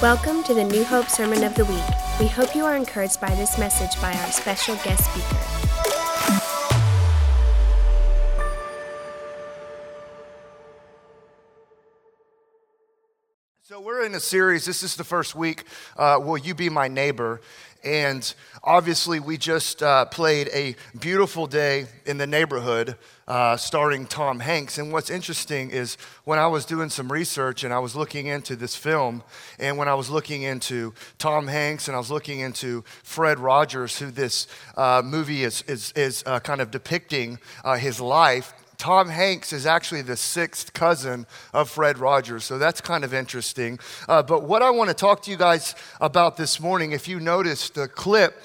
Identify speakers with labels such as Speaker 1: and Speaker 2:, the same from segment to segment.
Speaker 1: Welcome to the New Hope Sermon of the Week. We hope you are encouraged by this message by our special guest speaker.
Speaker 2: So, we're in a series. This is the first week. Uh, Will You Be My Neighbor? And obviously, we just uh, played a beautiful day in the neighborhood uh, starring Tom Hanks. And what's interesting is when I was doing some research and I was looking into this film, and when I was looking into Tom Hanks and I was looking into Fred Rogers, who this uh, movie is, is, is uh, kind of depicting uh, his life, Tom Hanks is actually the sixth cousin of Fred Rogers, so that's kind of interesting. Uh, but what I want to talk to you guys about this morning, if you noticed the clip,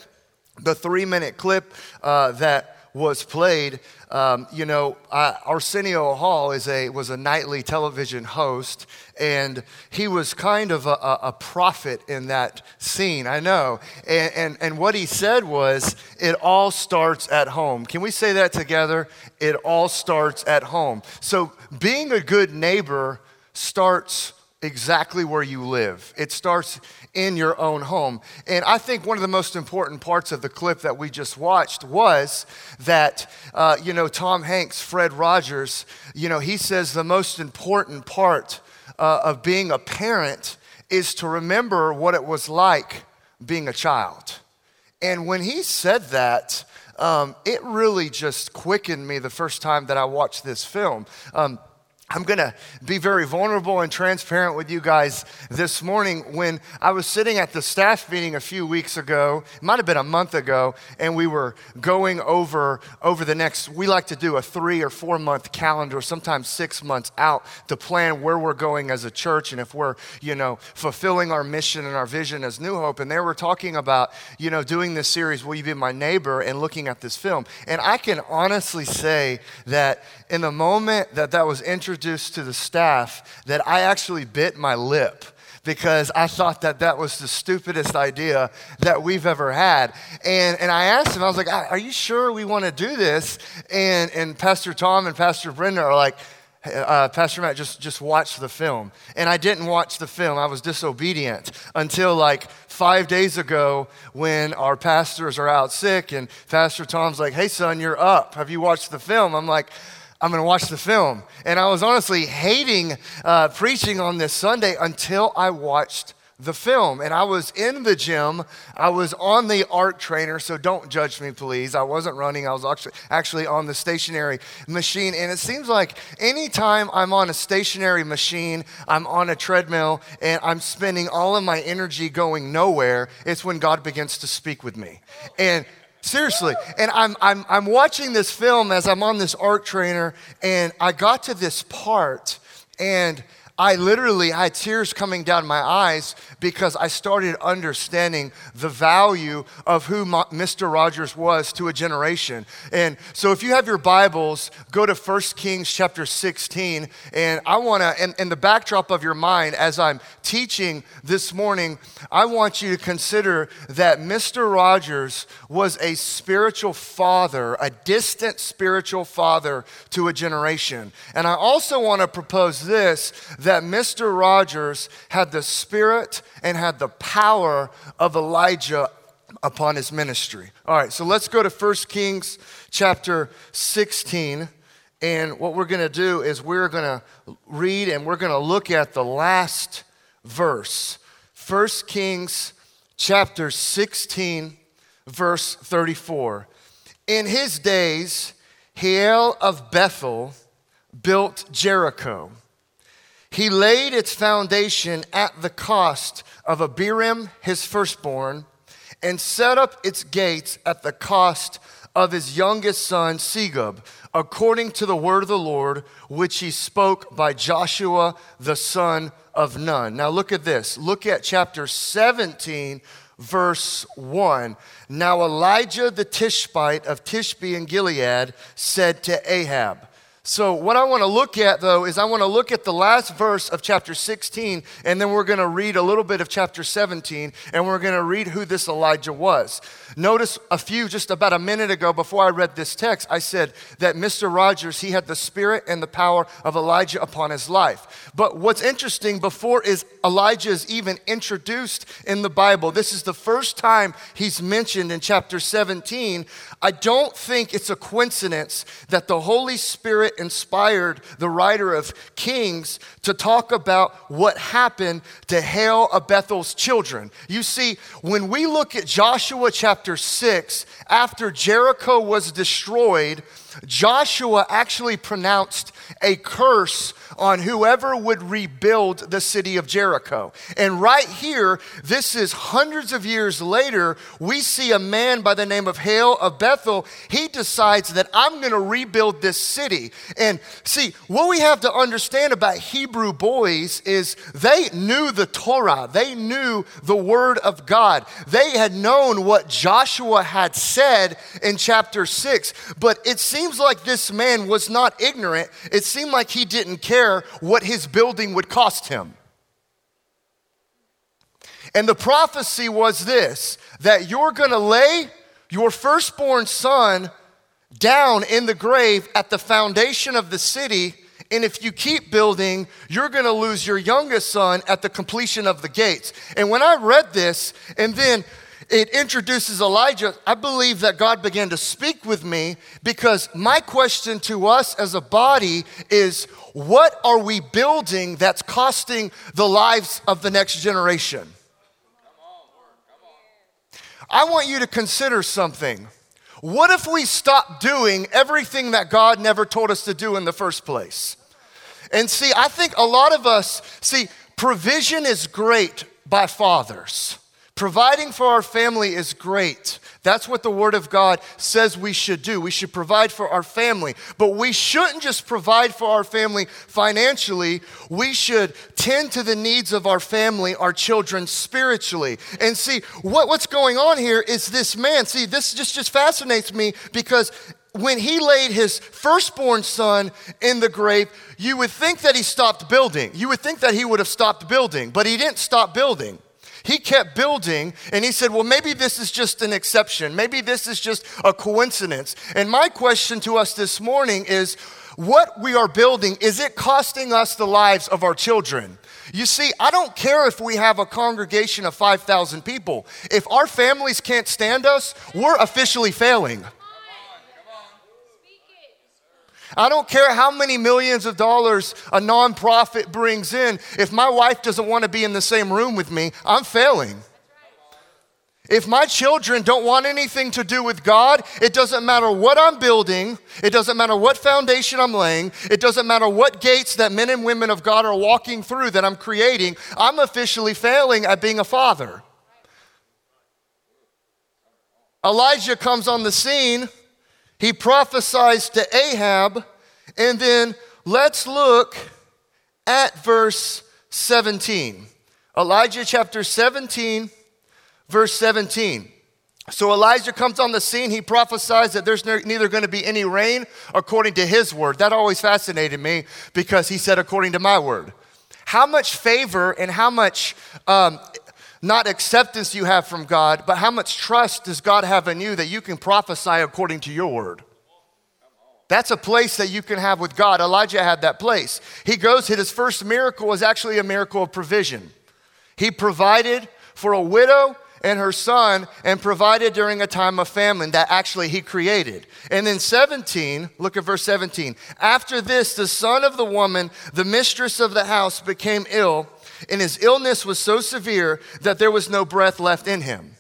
Speaker 2: the three minute clip uh, that was played, um, you know, uh, Arsenio Hall is a, was a nightly television host, and he was kind of a, a, prophet in that scene, I know. And, and, and what he said was, it all starts at home. Can we say that together? It all starts at home. So being a good neighbor starts exactly where you live. It starts in your own home. And I think one of the most important parts of the clip that we just watched was that, uh, you know, Tom Hanks, Fred Rogers, you know, he says the most important part uh, of being a parent is to remember what it was like being a child. And when he said that, um, it really just quickened me the first time that I watched this film. Um, I'm going to be very vulnerable and transparent with you guys this morning. When I was sitting at the staff meeting a few weeks ago, it might have been a month ago, and we were going over over the next. We like to do a three or four month calendar, sometimes six months out, to plan where we're going as a church and if we're, you know, fulfilling our mission and our vision as New Hope. And they were talking about, you know, doing this series, "Will You Be My Neighbor?" and looking at this film. And I can honestly say that in the moment that that was introduced to the staff, that I actually bit my lip because I thought that that was the stupidest idea that we've ever had. And, and I asked him, I was like, Are you sure we want to do this? And, and Pastor Tom and Pastor Brenda are like, uh, Pastor Matt, just, just watch the film. And I didn't watch the film. I was disobedient until like five days ago when our pastors are out sick and Pastor Tom's like, hey, son, you're up. Have you watched the film? I'm like, I'm going to watch the film. And I was honestly hating uh, preaching on this Sunday until I watched the film. And I was in the gym. I was on the ARC trainer, so don't judge me, please. I wasn't running. I was actually, on the stationary machine. And it seems like anytime I'm on a stationary machine, I'm on a treadmill, and I'm spending all of my energy going nowhere, it's when God begins to speak with me. And Seriously. And I'm, I'm, I'm watching this film as I'm on this ARC trainer, and I got to this part, and I literally had tears coming down my eyes because I started understanding the value of who Mr. Rogers was to a generation. And so if you have your Bibles, go to 1 Kings chapter 16. And I want to, in, in the backdrop of your mind, as I'm teaching this morning, I want you to consider that Mr. Rogers was a spiritual father, a distant spiritual father to a generation. And I also want to propose this that Mr. Rogers had the spirit and had the power of Elijah upon his ministry. All right, so let's go to 1 Kings chapter 16. And what we're going to do is we're going to read and we're going to look at the last verse. 1 Kings chapter 16, verse 34. In his days, Hiel of Bethel built Jericho he laid its foundation at the cost of Abiram, his firstborn, and set up its gates at the cost of his youngest son, Segub, according to the word of the Lord, which he spoke by Joshua, the son of Nun. Now look at this. Look at chapter 17, verse 1. Now Elijah the Tishbite of Tishbe in Gilead said to Ahab, So, what I want to look at though is I want to look at the last verse of chapter 16, and then we're going to read a little bit of chapter 17, and we're going to read who this Elijah was. Notice a few, just about a minute ago, before I read this text, I said that Mr. Rogers, he had the spirit and the power of Elijah upon his life. But what's interesting, before is Elijah is even introduced in the Bible, this is the first time he's mentioned in chapter 17. I don't think it's a coincidence that the Holy Spirit inspired the writer of Kings to talk about what happened to Hiel of Bethel's children. You see, when we look at Joshua chapter 6, after Jericho was destroyed, Joshua actually pronounced a curse on whoever would rebuild the city of Jericho. And right here, this is hundreds of years later, we see a man by the name of Hiel of Bethel. He decides that I'm going to rebuild this city. And see, what we have to understand about Hebrew boys is they knew the Torah, they knew the word of God. They had known what Joshua had said in chapter 6, but it seems seems like this man was not ignorant. It seemed like he didn't care what his building would cost him. And the prophecy was this that you're going to lay your firstborn son down in the grave at the foundation of the city. And if you keep building, you're going to lose your youngest son at the completion of the gates. And when I read this, and then it introduces Elijah, I believe that God began to speak with me because my question to us as a body is what are we building that's costing the lives of the next generation? I want you to consider something. What if we stop doing everything that God never told us to do in the first place? And see, I think a lot of us, see, provision is great by fathers. Providing for our family is great. That's what the Word of God says we should do. We should provide for our family. But we shouldn't just provide for our family financially. We should tend to the needs of our family, our children spiritually. And see, what, what's going on here is this man. See, this just, just fascinates me because when he laid his firstborn son in the grave, you would think that he stopped building. You would think that he would have stopped building, but he didn't stop building. He kept building and he said, Well, maybe this is just an exception. Maybe this is just a coincidence. And my question to us this morning is what we are building, is it costing us the lives of our children? You see, I don't care if we have a congregation of 5,000 people. If our families can't stand us, we're officially failing. I don't care how many millions of dollars a nonprofit brings in. If my wife doesn't want to be in the same room with me, I'm failing. If my children don't want anything to do with God, it doesn't matter what I'm building, it doesn't matter what foundation I'm laying, it doesn't matter what gates that men and women of God are walking through that I'm creating, I'm officially failing at being a father. Elijah comes on the scene he prophesies to Ahab, and then let's look at verse 17. Elijah chapter 17, verse 17. So Elijah comes on the scene. He prophesies that there's neither going to be any rain according to his word. That always fascinated me because he said, according to my word. How much favor and how much um, not acceptance you have from God, but how much trust does God have in you that you can prophesy according to your word? That's a place that you can have with God. Elijah had that place. He goes, his first miracle was actually a miracle of provision. He provided for a widow and her son and provided during a time of famine that actually he created. And then 17, look at verse 17. After this, the son of the woman, the mistress of the house, became ill and his illness was so severe that there was no breath left in him.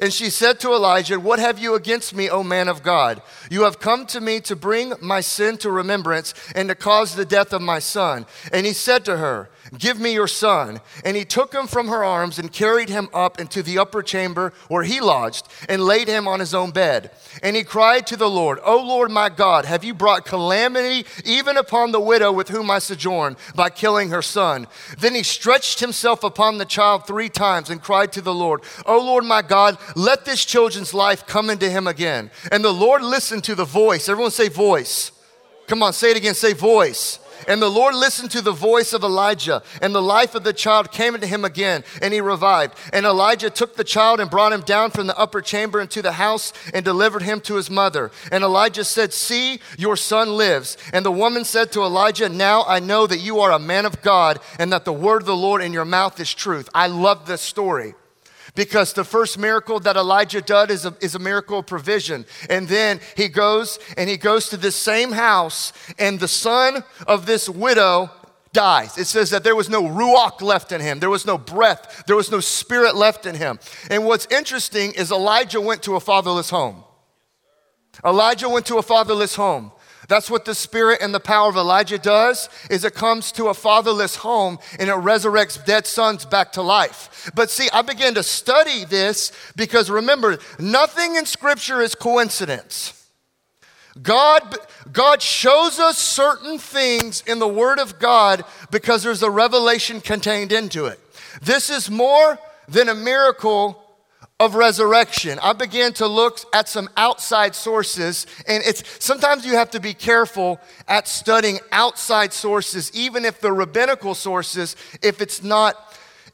Speaker 2: And she said to Elijah, What have you against me, O man of God? You have come to me to bring my sin to remembrance and to cause the death of my son. And he said to her, Give me your son. And he took him from her arms and carried him up into the upper chamber where he lodged and laid him on his own bed. And he cried to the Lord, O Lord my God, have you brought calamity even upon the widow with whom I sojourn by killing her son? Then he stretched himself upon the child three times and cried to the Lord, O Lord my God, let this children's life come into him again. And the Lord listened to the voice. Everyone say, voice Come on, say it again. Say voice. And the Lord listened to the voice of Elijah, and the life of the child came into him again, and he revived. And Elijah took the child and brought him down from the upper chamber into the house and delivered him to his mother. And Elijah said, See, your son lives. And the woman said to Elijah, Now I know that you are a man of God, and that the word of the Lord in your mouth is truth. I love this story because the first miracle that Elijah did is a, is a miracle of provision. And then he goes and he goes to this same house, and the son of this widow dies. It says that there was no ruach left in him, there was no breath, there was no spirit left in him. And what's interesting is Elijah went to a fatherless home. Elijah went to a fatherless home. That's what the spirit and the power of Elijah does is it comes to a fatherless home and it resurrects dead sons back to life. But see, I began to study this because remember, nothing in scripture is coincidence. God, God shows us certain things in the Word of God because there's a revelation contained into it. This is more than a miracle of resurrection. I began to look at some outside sources, and it's sometimes you have to be careful at studying outside sources, even if the rabbinical sources, if it's not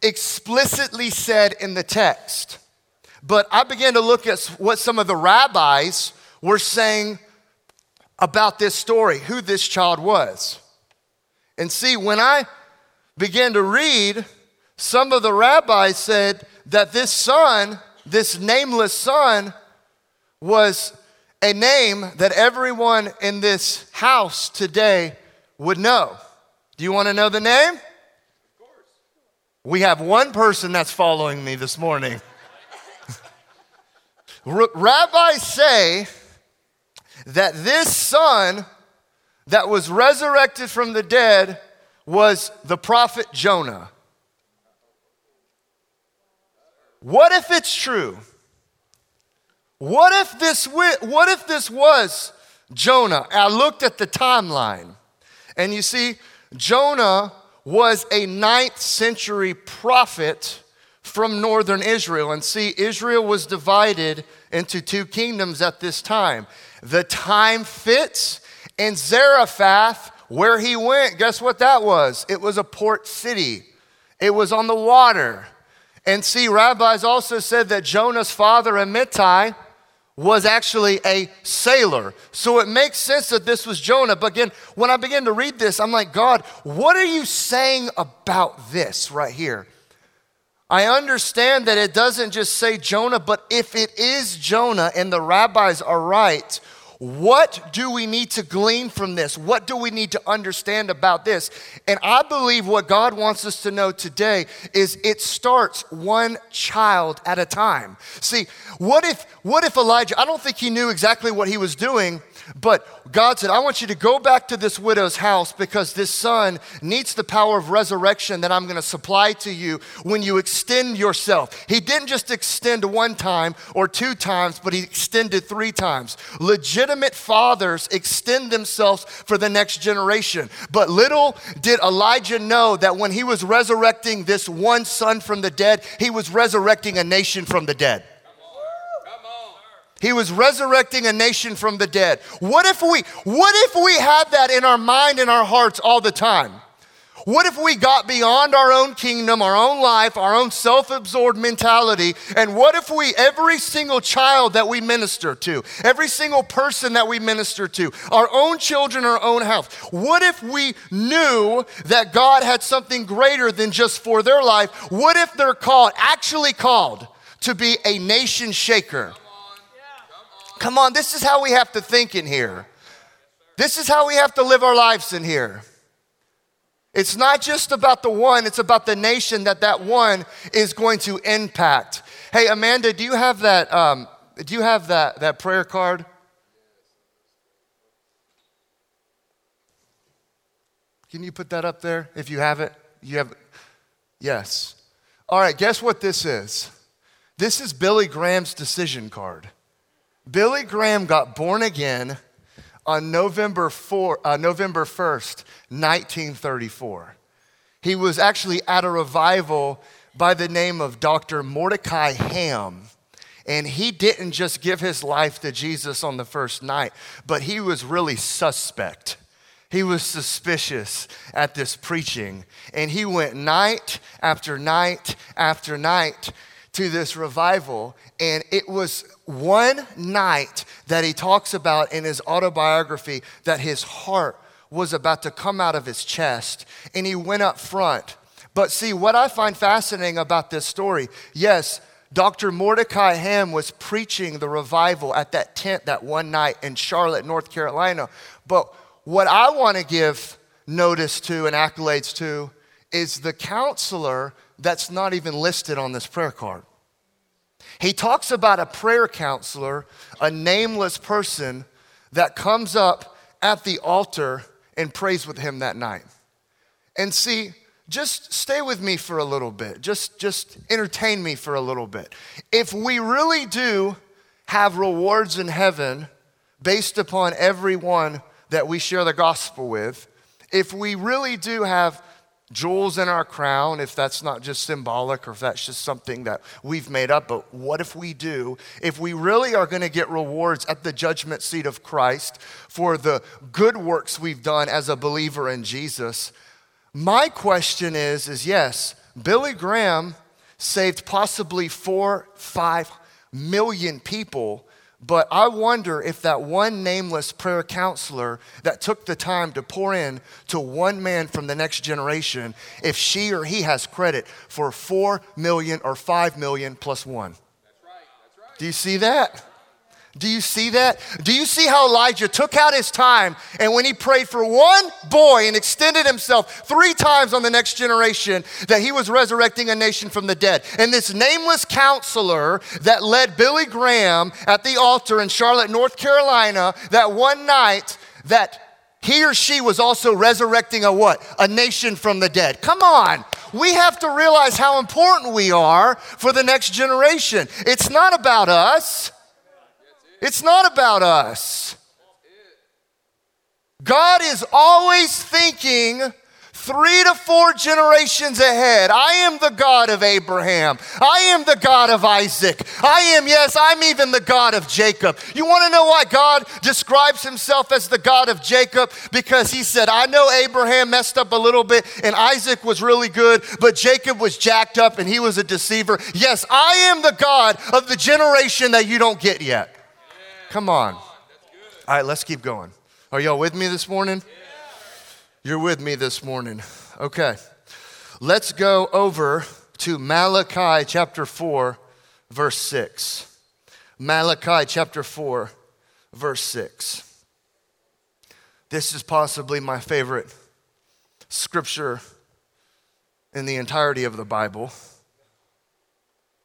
Speaker 2: explicitly said in the text. But I began to look at what some of the rabbis were saying about this story, who this child was. And see, when I began to read, some of the rabbis said that this son this nameless son was a name that everyone in this house today would know. Do you want to know the name? We have one person that's following me this morning. Rabbis say that this son that was resurrected from the dead was the prophet Jonah. What if it's true? What if this, what if this was Jonah? I looked at the timeline, and you see, Jonah was a ninth century prophet from northern Israel. And see, Israel was divided into two kingdoms at this time. The time fits, and Zarephath, where he went, guess what that was? It was a port city, it was on the water. And see, rabbis also said that Jonah's father, Amittai, was actually a sailor. So it makes sense that this was Jonah. But again, when I began to read this, I'm like, God, what are you saying about this right here? I understand that it doesn't just say Jonah, but if it is Jonah and the rabbis are right, what do we need to glean from this? What do we need to understand about this? And I believe what God wants us to know today is it starts one child at a time. See, what if what if Elijah, I don't think he knew exactly what he was doing, but God said, I want you to go back to this widow's house because this son needs the power of resurrection that I'm going to supply to you when you extend yourself. He didn't just extend one time or two times, but he extended three times. Legitimate fathers extend themselves for the next generation. But little did Elijah know that when he was resurrecting this one son from the dead, he was resurrecting a nation from the dead. He was resurrecting a nation from the dead. What if we what if we had that in our mind and our hearts all the time? What if we got beyond our own kingdom, our own life, our own self absorbed mentality? And what if we, every single child that we minister to, every single person that we minister to, our own children, our own health, what if we knew that God had something greater than just for their life? What if they're called, actually called, to be a nation shaker? Come on, this is how we have to think in here. This is how we have to live our lives in here. It's not just about the one, it's about the nation that that one is going to impact. Hey, Amanda, do you have that, um, do you have that, that prayer card? Can you put that up there if you have it? You have, yes. All right, guess what this is? This is Billy Graham's decision card. Billy Graham got born again on November, 4, uh, November 1st, 1934. He was actually at a revival by the name of Dr. Mordecai Ham. And he didn't just give his life to Jesus on the first night, but he was really suspect. He was suspicious at this preaching, and he went night after night after night to this revival. And it was one night that he talks about in his autobiography that his heart was about to come out of his chest, and he went up front. But see, what I find fascinating about this story, yes, Dr. Mordecai Ham was preaching the revival at that tent that one night in Charlotte, North Carolina. But what I want to give notice to and accolades to is the counselor that's not even listed on this prayer card. He talks about a prayer counselor, a nameless person that comes up at the altar and prays with him that night. And see, just stay with me for a little bit. Just, just entertain me for a little bit. If we really do have rewards in heaven based upon everyone that we share the gospel with, if we really do have jewels in our crown, if that's not just symbolic or if that's just something that we've made up, but what if we do? If we really are going to get rewards at the judgment seat of Christ for the good works we've done as a believer in Jesus, my question is is yes, Billy Graham saved possibly 4 5 million people but I wonder if that one nameless prayer counselor that took the time to pour in to one man from the next generation, if she or he has credit for 4 million or 5 million plus one. That's right, that's right. Do you see that? Do you see that? Do you see how Elijah took out his time and when he prayed for one boy and extended himself three times on the next generation, that he was resurrecting a nation from the dead? And this nameless counselor that led Billy Graham at the altar in Charlotte, North Carolina, that one night, that he or she was also resurrecting a what? A nation from the dead. Come on. We have to realize how important we are for the next generation. It's not about us. It's not about us. God is always thinking three to four generations ahead. I am the God of Abraham. I am the God of Isaac. I am, yes, I'm even the God of Jacob. You want to know why God describes himself as the God of Jacob? Because he said, I know Abraham messed up a little bit and Isaac was really good, but Jacob was jacked up and he was a deceiver. Yes, I am the God of the generation that you don't get yet. Come on. All right, let's keep going. Are y'all with me this morning? You're with me this morning. Okay. Let's go over to Malachi chapter 4, verse 6. Malachi chapter 4, verse 6. This is possibly my favorite scripture in the entirety of the Bible.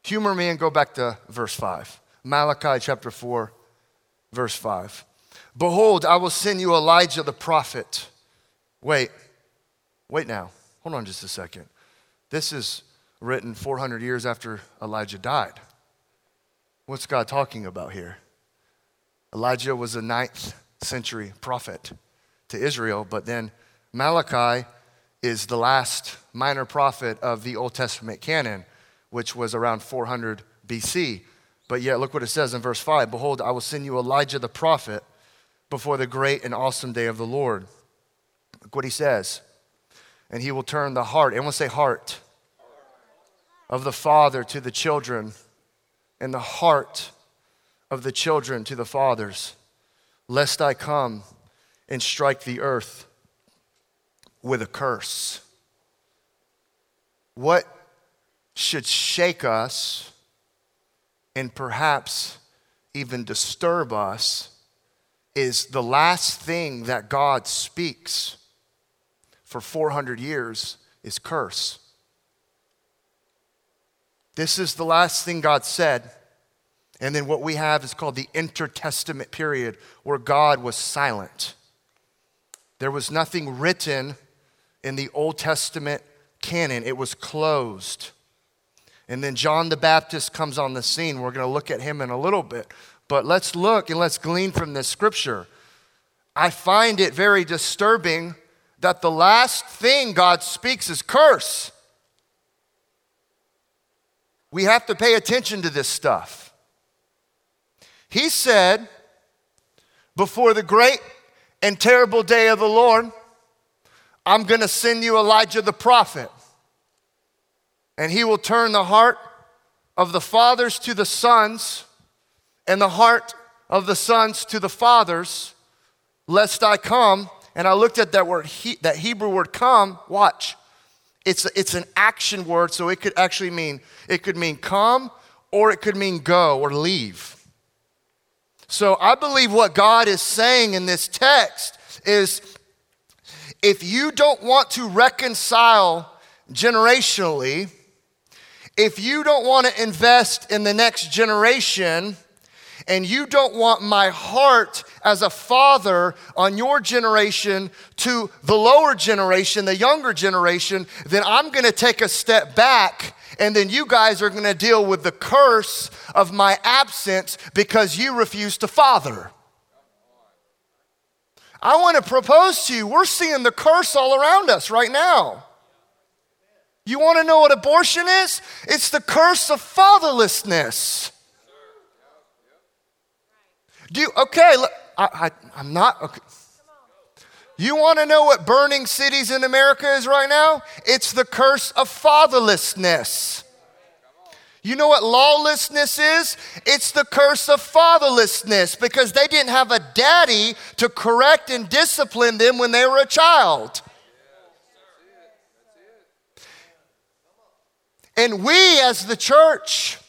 Speaker 2: Humor me and go back to verse 5. Malachi chapter 4, verse 5. Behold, I will send you Elijah the prophet. Wait, wait now. Hold on just a second. This is written 400 years after Elijah died. What's God talking about here? Elijah was a ninth century prophet to Israel, but then Malachi is the last minor prophet of the Old Testament canon, which was around 400 BC. But yet, look what it says in verse 5 Behold, I will send you Elijah the prophet before the great and awesome day of the Lord. Look what he says. And he will turn the heart, we'll say heart, of the father to the children, and the heart of the children to the fathers, lest I come and strike the earth with a curse. What should shake us? And perhaps even disturb us is the last thing that God speaks for 400 years is curse. This is the last thing God said. And then what we have is called the intertestament period where God was silent. There was nothing written in the Old Testament canon, it was closed. And then John the Baptist comes on the scene. We're going to look at him in a little bit. But let's look and let's glean from this scripture. I find it very disturbing that the last thing God speaks is curse. We have to pay attention to this stuff. He said, before the great and terrible day of the Lord, I'm going to send you Elijah the prophet. And he will turn the heart of the fathers to the sons and the heart of the sons to the fathers, lest I come. And I looked at that word, he, that Hebrew word come, watch. It's, it's an action word, so it could actually mean, it could mean come or it could mean go or leave. So I believe what God is saying in this text is if you don't want to reconcile generationally, if you don't want to invest in the next generation, and you don't want my heart as a father on your generation to the lower generation, the younger generation, then I'm gonna take a step back and then you guys are gonna deal with the curse of my absence because you refuse to father. I wanna propose to you, we're seeing the curse all around us right now. You wanna know what abortion is? It's the curse of fatherlessness. Do you, okay, I, I, am not, okay. You want to know what burning cities in America is right now? It's the curse of fatherlessness. You know what lawlessness is? It's the curse of fatherlessness because they didn't have a daddy to correct and discipline them when they were a child. And we, as the church,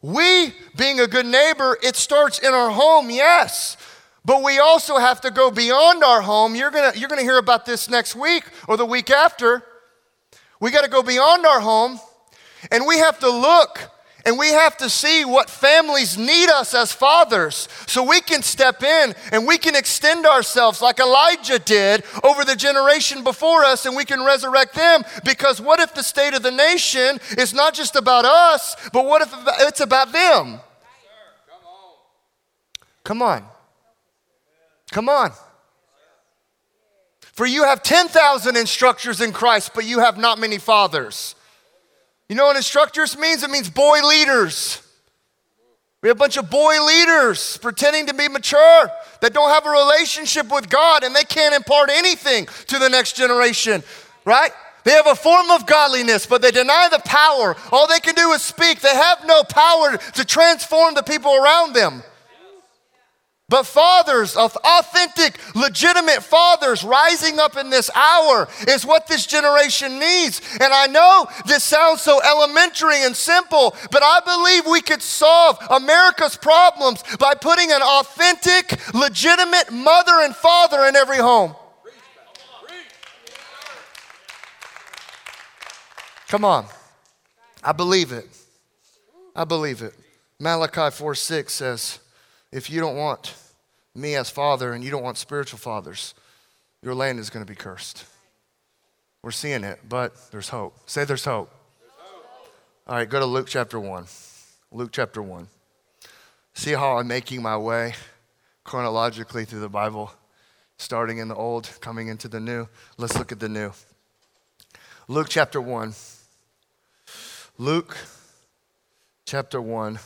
Speaker 2: we, being a good neighbor, it starts in our home, yes. But we also have to go beyond our home. You're gonna, you're gonna hear about this next week or the week after. We gotta go beyond our home and we have to look and we have to see what families need us as fathers so we can step in and we can extend ourselves like Elijah did over the generation before us and we can resurrect them. Because what if the state of the nation is not just about us, but what if it's about them? Come on. Come on. For you have 10,000 instructors in Christ, but you have not many fathers. You know what instructors means? It means boy leaders. We have a bunch of boy leaders pretending to be mature that don't have a relationship with God and they can't impart anything to the next generation, right? They have a form of godliness, but they deny the power. All they can do is speak. They have no power to transform the people around them. But fathers, authentic, legitimate fathers rising up in this hour is what this generation needs. And I know this sounds so elementary and simple, but I believe we could solve America's problems by putting an authentic, legitimate mother and father in every home. Come on. I believe it. I believe it. Malachi 4 6 says, if you don't want me as father and you don't want spiritual fathers, your land is going to be cursed. We're seeing it, but there's hope. Say there's hope. there's hope. All right, go to Luke chapter 1. Luke chapter 1. See how I'm making my way chronologically through the Bible, starting in the old, coming into the new. Let's look at the new. Luke chapter 1. Luke chapter 1,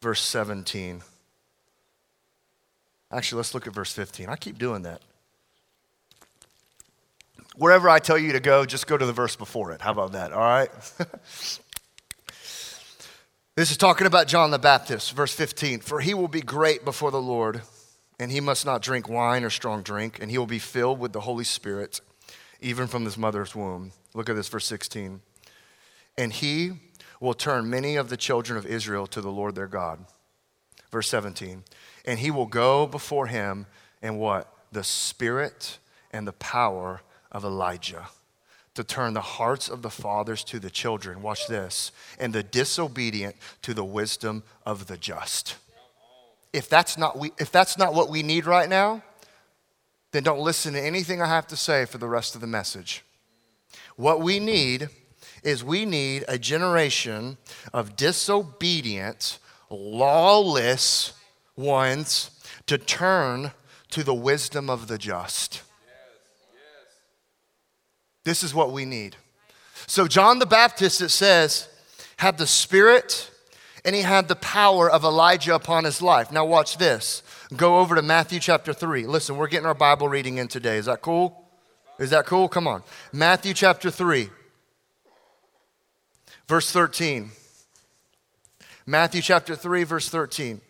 Speaker 2: verse 17. Actually, let's look at verse 15. I keep doing that. Wherever I tell you to go, just go to the verse before it. How about that? All right? this is talking about John the Baptist, verse 15. For he will be great before the Lord, and he must not drink wine or strong drink, and he will be filled with the Holy Spirit, even from his mother's womb. Look at this, verse 16. And he will turn many of the children of Israel to the Lord their God. Verse 17 and he will go before him in what? The spirit and the power of Elijah to turn the hearts of the fathers to the children. Watch this. And the disobedient to the wisdom of the just. If that's not, we, if that's not what we need right now, then don't listen to anything I have to say for the rest of the message. What we need is we need a generation of disobedient, lawless, ones to turn to the wisdom of the just. This is what we need. So, John the Baptist, it says, had the spirit and he had the power of Elijah upon his life. Now, watch this. Go over to Matthew chapter 3. Listen, we're getting our Bible reading in today. Is that cool? Is that cool? Come on. Matthew chapter 3, verse 13. Matthew chapter 3, verse 13.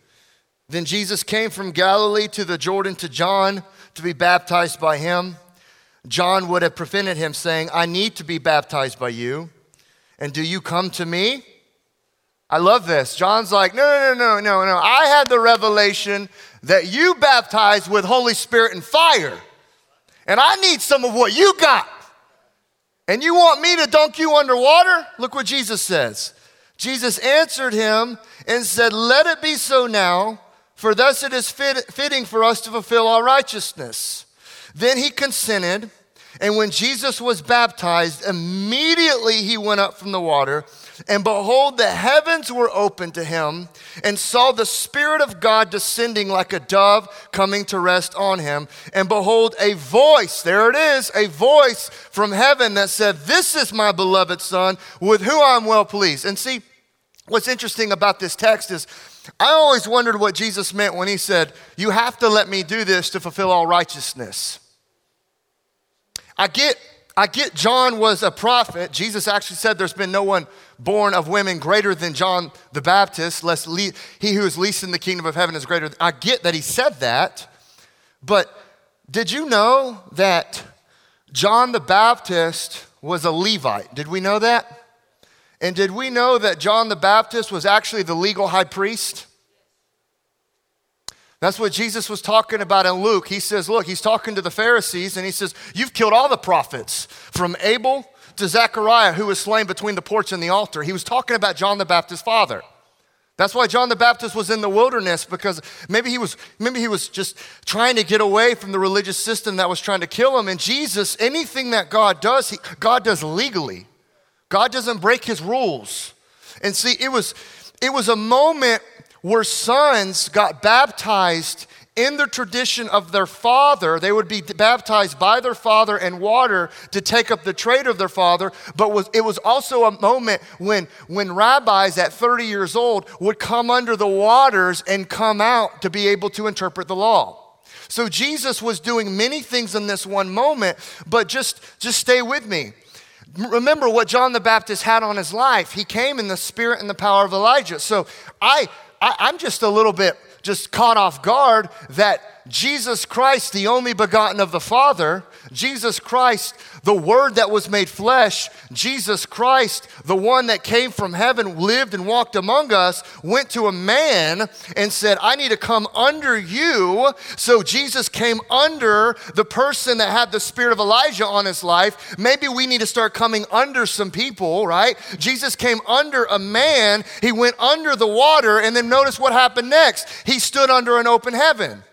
Speaker 2: Then Jesus came from Galilee to the Jordan to John to be baptized by him. John would have prevented him, saying, I need to be baptized by you. And do you come to me? I love this. John's like, no, no, no, no, no, no. I had the revelation that you baptize with Holy Spirit and fire. And I need some of what you got. And you want me to dunk you underwater? Look what Jesus says. Jesus answered him and said, Let it be so now, for thus it is fit, fitting for us to fulfill all righteousness. Then he consented, and when Jesus was baptized, immediately he went up from the water. And behold, the heavens were opened to him, and saw the Spirit of God descending like a dove coming to rest on him. And behold, a voice, there it is, a voice from heaven that said, This is my beloved Son, with whom I'm well pleased. And see, what's interesting about this text is I always wondered what Jesus meant when he said, You have to let me do this to fulfill all righteousness. I get I get John was a prophet. Jesus actually said there's been no one born of women greater than John the Baptist, lest le- he who is least in the kingdom of heaven is greater. I get that he said that, but did you know that John the Baptist was a Levite? Did we know that? And did we know that John the Baptist was actually the legal high priest? That's what Jesus was talking about in Luke. He says, Look, he's talking to the Pharisees and he says, You've killed all the prophets from Abel to Zechariah, who was slain between the porch and the altar. He was talking about John the Baptist's father. That's why John the Baptist was in the wilderness because maybe he was maybe he was just trying to get away from the religious system that was trying to kill him. And Jesus, anything that God does, he, God does legally. God doesn't break his rules. And see, it was it was a moment where sons got baptized in the tradition of their father. They would be baptized by their father in water to take up the trade of their father. But was, it was also a moment when, when rabbis at 30 years old would come under the waters and come out to be able to interpret the law. So Jesus was doing many things in this one moment, but just, just stay with me. Remember what John the Baptist had on his life. He came in the spirit and the power of Elijah. So I, I, I'm just a little bit just caught off guard that Jesus Christ, the only begotten of the Father, Jesus Christ, the Word that was made flesh, Jesus Christ, the one that came from heaven, lived and walked among us, went to a man and said, I need to come under you. So Jesus came under the person that had the spirit of Elijah on his life. Maybe we need to start coming under some people, right? Jesus came under a man, he went under the water, and then notice what happened next. He stood under an open heaven.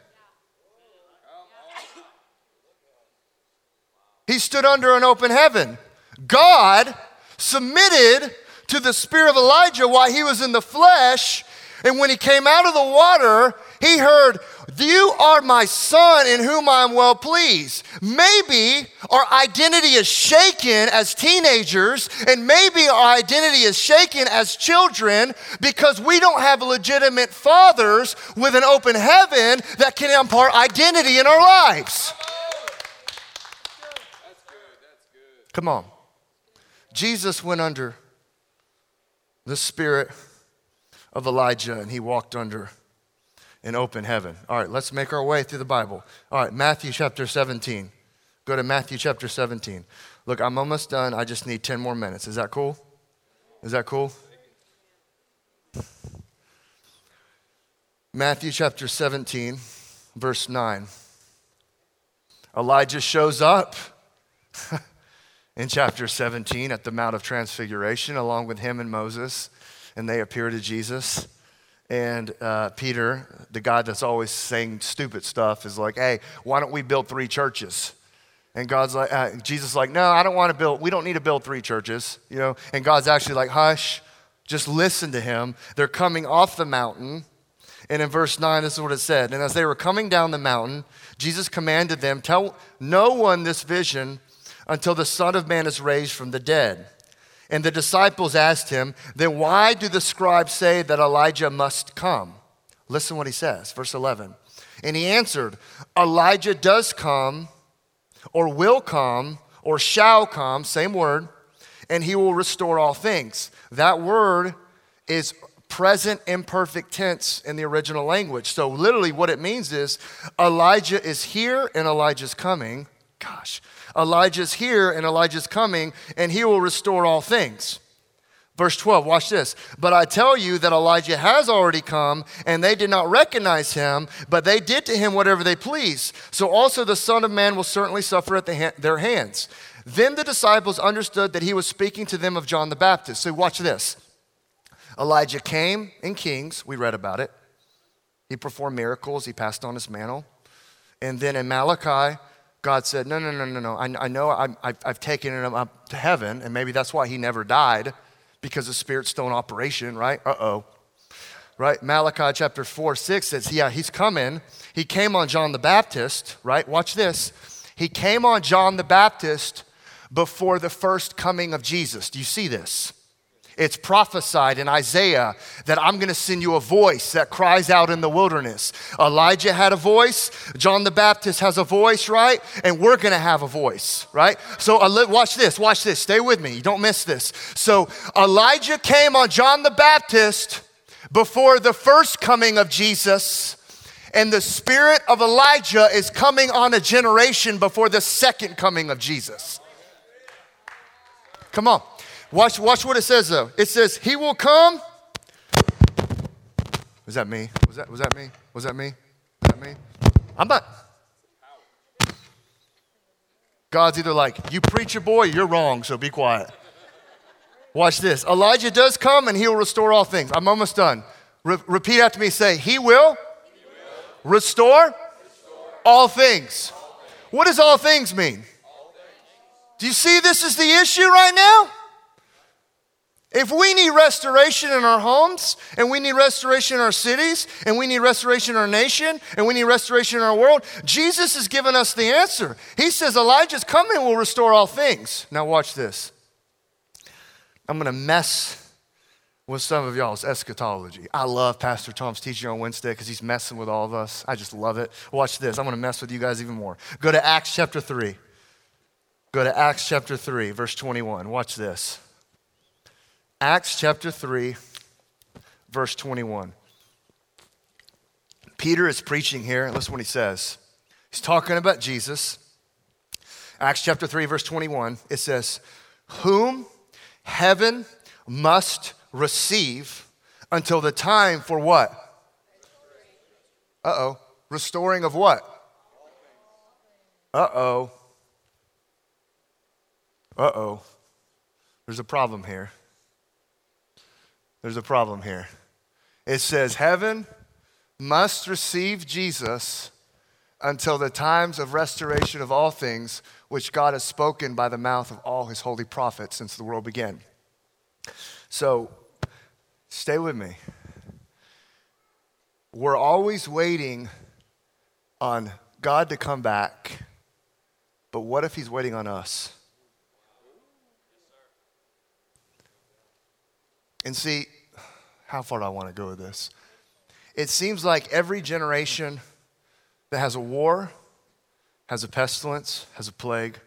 Speaker 2: He stood under an open heaven. God submitted to the spirit of Elijah while he was in the flesh. And when he came out of the water, he heard, You are my son in whom I am well pleased. Maybe our identity is shaken as teenagers, and maybe our identity is shaken as children because we don't have legitimate fathers with an open heaven that can impart identity in our lives. Come on. Jesus went under the spirit of Elijah and he walked under an open heaven. All right, let's make our way through the Bible. All right, Matthew chapter 17. Go to Matthew chapter 17. Look, I'm almost done. I just need 10 more minutes. Is that cool? Is that cool? Matthew chapter 17, verse 9. Elijah shows up. in chapter 17 at the Mount of Transfiguration, along with him and Moses, and they appear to Jesus. And uh, Peter, the guy that's always saying stupid stuff, is like, "Hey, why don't we build three churches?" And God's like, uh, Jesus is like, "No, I don't want to build. We don't need to build three churches, you know." And God's actually like, "Hush, just listen to him." They're coming off the mountain, and in verse nine, this is what it said. And as they were coming down the mountain, Jesus commanded them, "Tell no one this vision." Until the Son of Man is raised from the dead. And the disciples asked him, Then why do the scribes say that Elijah must come? Listen what he says, verse 11. And he answered, Elijah does come or will come or shall come, same word, and he will restore all things. That word is present imperfect tense in the original language. So, literally, what it means is Elijah is here and Elijah's coming. Gosh, Elijah's here and Elijah's coming, and he will restore all things. Verse 12, watch this. But I tell you that Elijah has already come, and they did not recognize him, but they did to him whatever they pleased. So also the Son of Man will certainly suffer at the ha- their hands. Then the disciples understood that he was speaking to them of John the Baptist. So watch this. Elijah came in Kings, we read about it. He performed miracles, he passed on his mantle. And then in Malachi, God said, No, no, no, no, no. I, I know i have taken him up to heaven, and maybe that's why he never died because the Spirit's still in operation, right? Uh oh. Right? Malachi chapter 4, 6 says, Yeah, he's coming. He came on John the Baptist, right? Watch this. He came on John the Baptist before the first coming of Jesus. Do you see this? It's prophesied in Isaiah that I'm going to send you a voice that cries out in the wilderness. Elijah had a voice, John the Baptist has a voice, right? And we're going to have a voice, right? So uh, watch this, watch this, stay with me, You don't miss this. So Elijah came on John the Baptist before the first coming of Jesus. And the spirit of Elijah is coming on a generation before the second coming of Jesus. Come on. Watch, watch what it says though. It says, He will come. Was that me? Was that, was that me? Was that me? Was that me? I'm not. God's either like, You preacher boy, you're wrong, so be quiet. Watch this. Elijah does come and he'll restore all things. I'm almost done. Re- repeat after me say, He will, he will. Restore, restore, all things. All things. What does all things mean? All things. Do you see this is the issue right now? If we need restoration in our homes, and we need restoration in our cities, and we need restoration in our nation, and we need restoration in our world, Jesus has given us the answer. He says, Elijah's coming will restore all things. Now, watch this. I'm going to mess with some of y'all's eschatology. I love Pastor Tom's teaching on Wednesday because he's messing with all of us. I just love it. Watch this. I'm going to mess with you guys even more. Go to Acts chapter 3. Go to Acts chapter 3, verse 21. Watch this. Acts chapter 3, verse 21. Peter is preaching here. Listen what he says. He's talking about Jesus. Acts chapter 3, verse 21. It says, Whom heaven must receive until the time for what? Uh oh. Restoring of what? Uh oh. Uh oh. There's a problem here. There's a problem here. It says, Heaven must receive Jesus until the times of restoration of all things, which God has spoken by the mouth of all his holy prophets since the world began. So, stay with me. We're always waiting on God to come back, but what if he's waiting on us? And see, how far do I want to go with this? It seems like every generation that has a war, has a pestilence, has a plague,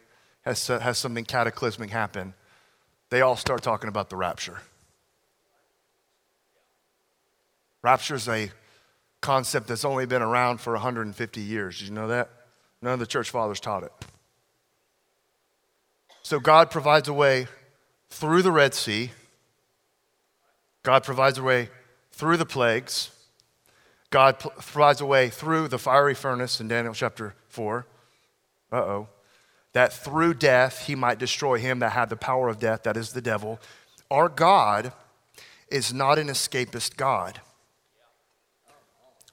Speaker 2: has, has something cataclysmic happen, they all start talking about the rapture. Rapture is a concept that's only been around for 150 years. Did you know that? None of the church fathers taught it. So God provides a way through the Red Sea God provides a way through the plagues. God provides a way through the fiery furnace in Daniel chapter 4. Uh oh. That through death he might destroy him that had the power of death, that is the devil. Our God is not an escapist God.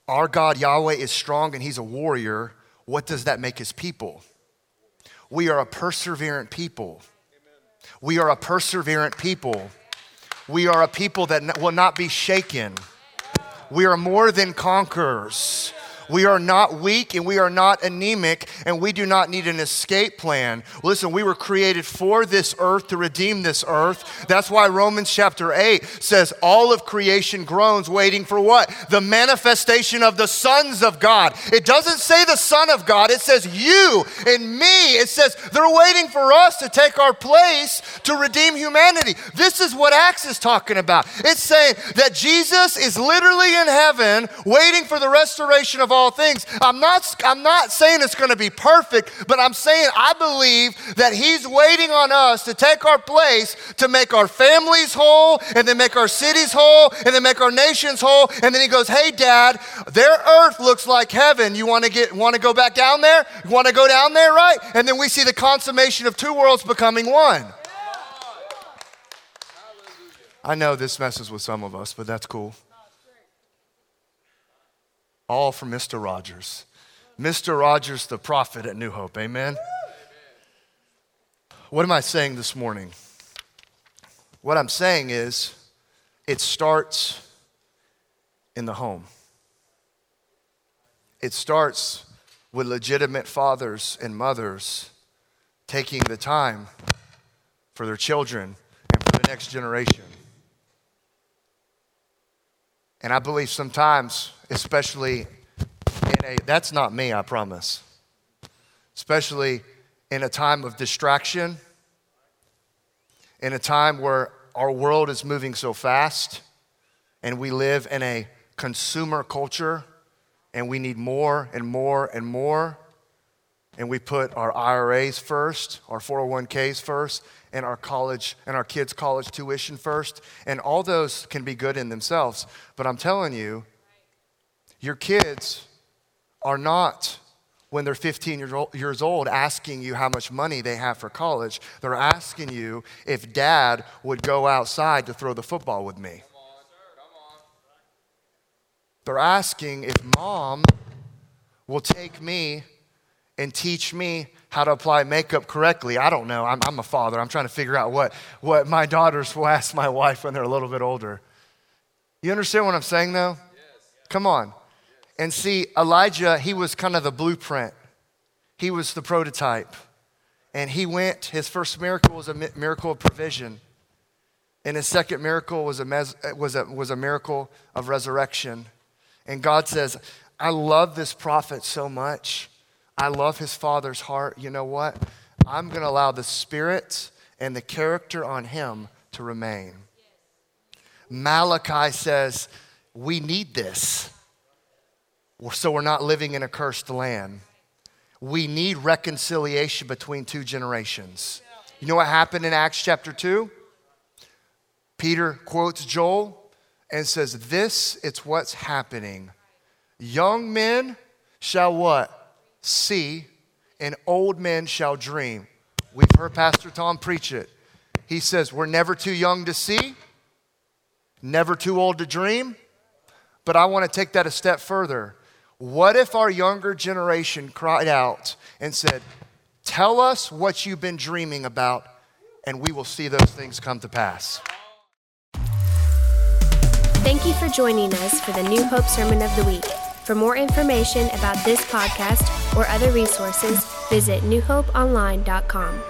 Speaker 2: Our God, Yahweh, is strong and he's a warrior. What does that make his people? We are a perseverant people. We are a perseverant people. We are a people that will not be shaken. We are more than conquerors. We are not weak and we are not anemic and we do not need an escape plan. Listen, we were created for this earth to redeem this earth. That's why Romans chapter 8 says all of creation groans waiting for what? The manifestation of the sons of God. It doesn't say the son of God, it says you and me. It says they're waiting for us to take our place to redeem humanity. This is what Acts is talking about. It's saying that Jesus is literally in heaven waiting for the restoration of all things. I'm not, I'm not saying it's going to be perfect, but I'm saying I believe that He's waiting on us to take our place to make our families whole, and then make our cities whole, and then make our nations whole. And then He goes, Hey, Dad, their earth looks like heaven. You want to get want to go back down there? You want to go down there, right? And then we see the consummation of two worlds becoming one. I know this messes with some of us, but that's cool. All from Mr. Rogers. Mr. Rogers, the prophet at New Hope. Amen. What am I saying this morning? What I'm saying is it starts in the home. It starts with legitimate fathers and mothers taking the time for their children and for the next generation. And I believe sometimes, especially in a, that's not me, I promise, especially in a time of distraction, in a time where our world is moving so fast and we live in a consumer culture and we need more and more and more. And we put our IRAs first, our 401ks first, and our college and our kids' college tuition first. And all those can be good in themselves. But I'm telling you, your kids are not, when they're 15 years old, asking you how much money they have for college. They're asking you if dad would go outside to throw the football with me. They're asking if mom will take me and teach me how to apply makeup correctly. I don't know. I'm, I'm, a father. I'm trying to figure out what, what my daughters will ask my wife when they're a little bit older. You understand what I'm saying, though? Yes. Come on. And see, Elijah, he was kind of the blueprint, he was the prototype. And he went, his first miracle was a miracle of provision. And his second miracle was a, was a, was a miracle of resurrection. And God says, I love this prophet so much I love his father's heart. You know what? I'm going to allow the spirit and the character on him to remain. Malachi says, We need this. So we're not living in a cursed land. We need reconciliation between two generations. You know what happened in Acts chapter 2? Peter quotes Joel and says, This is what's happening. Young men shall what? see, and old men shall dream. We've heard Pastor Tom preach it. He says, We're never too young to see, never too old to dream. But I want to take that a step further. What if our younger generation cried out and said, Tell us what you've been dreaming about, and we will see those things come to pass?
Speaker 1: Thank you for joining us for the New Hope Sermon of the Week. For more information about this podcast or other resources, visit newhopeonline.com.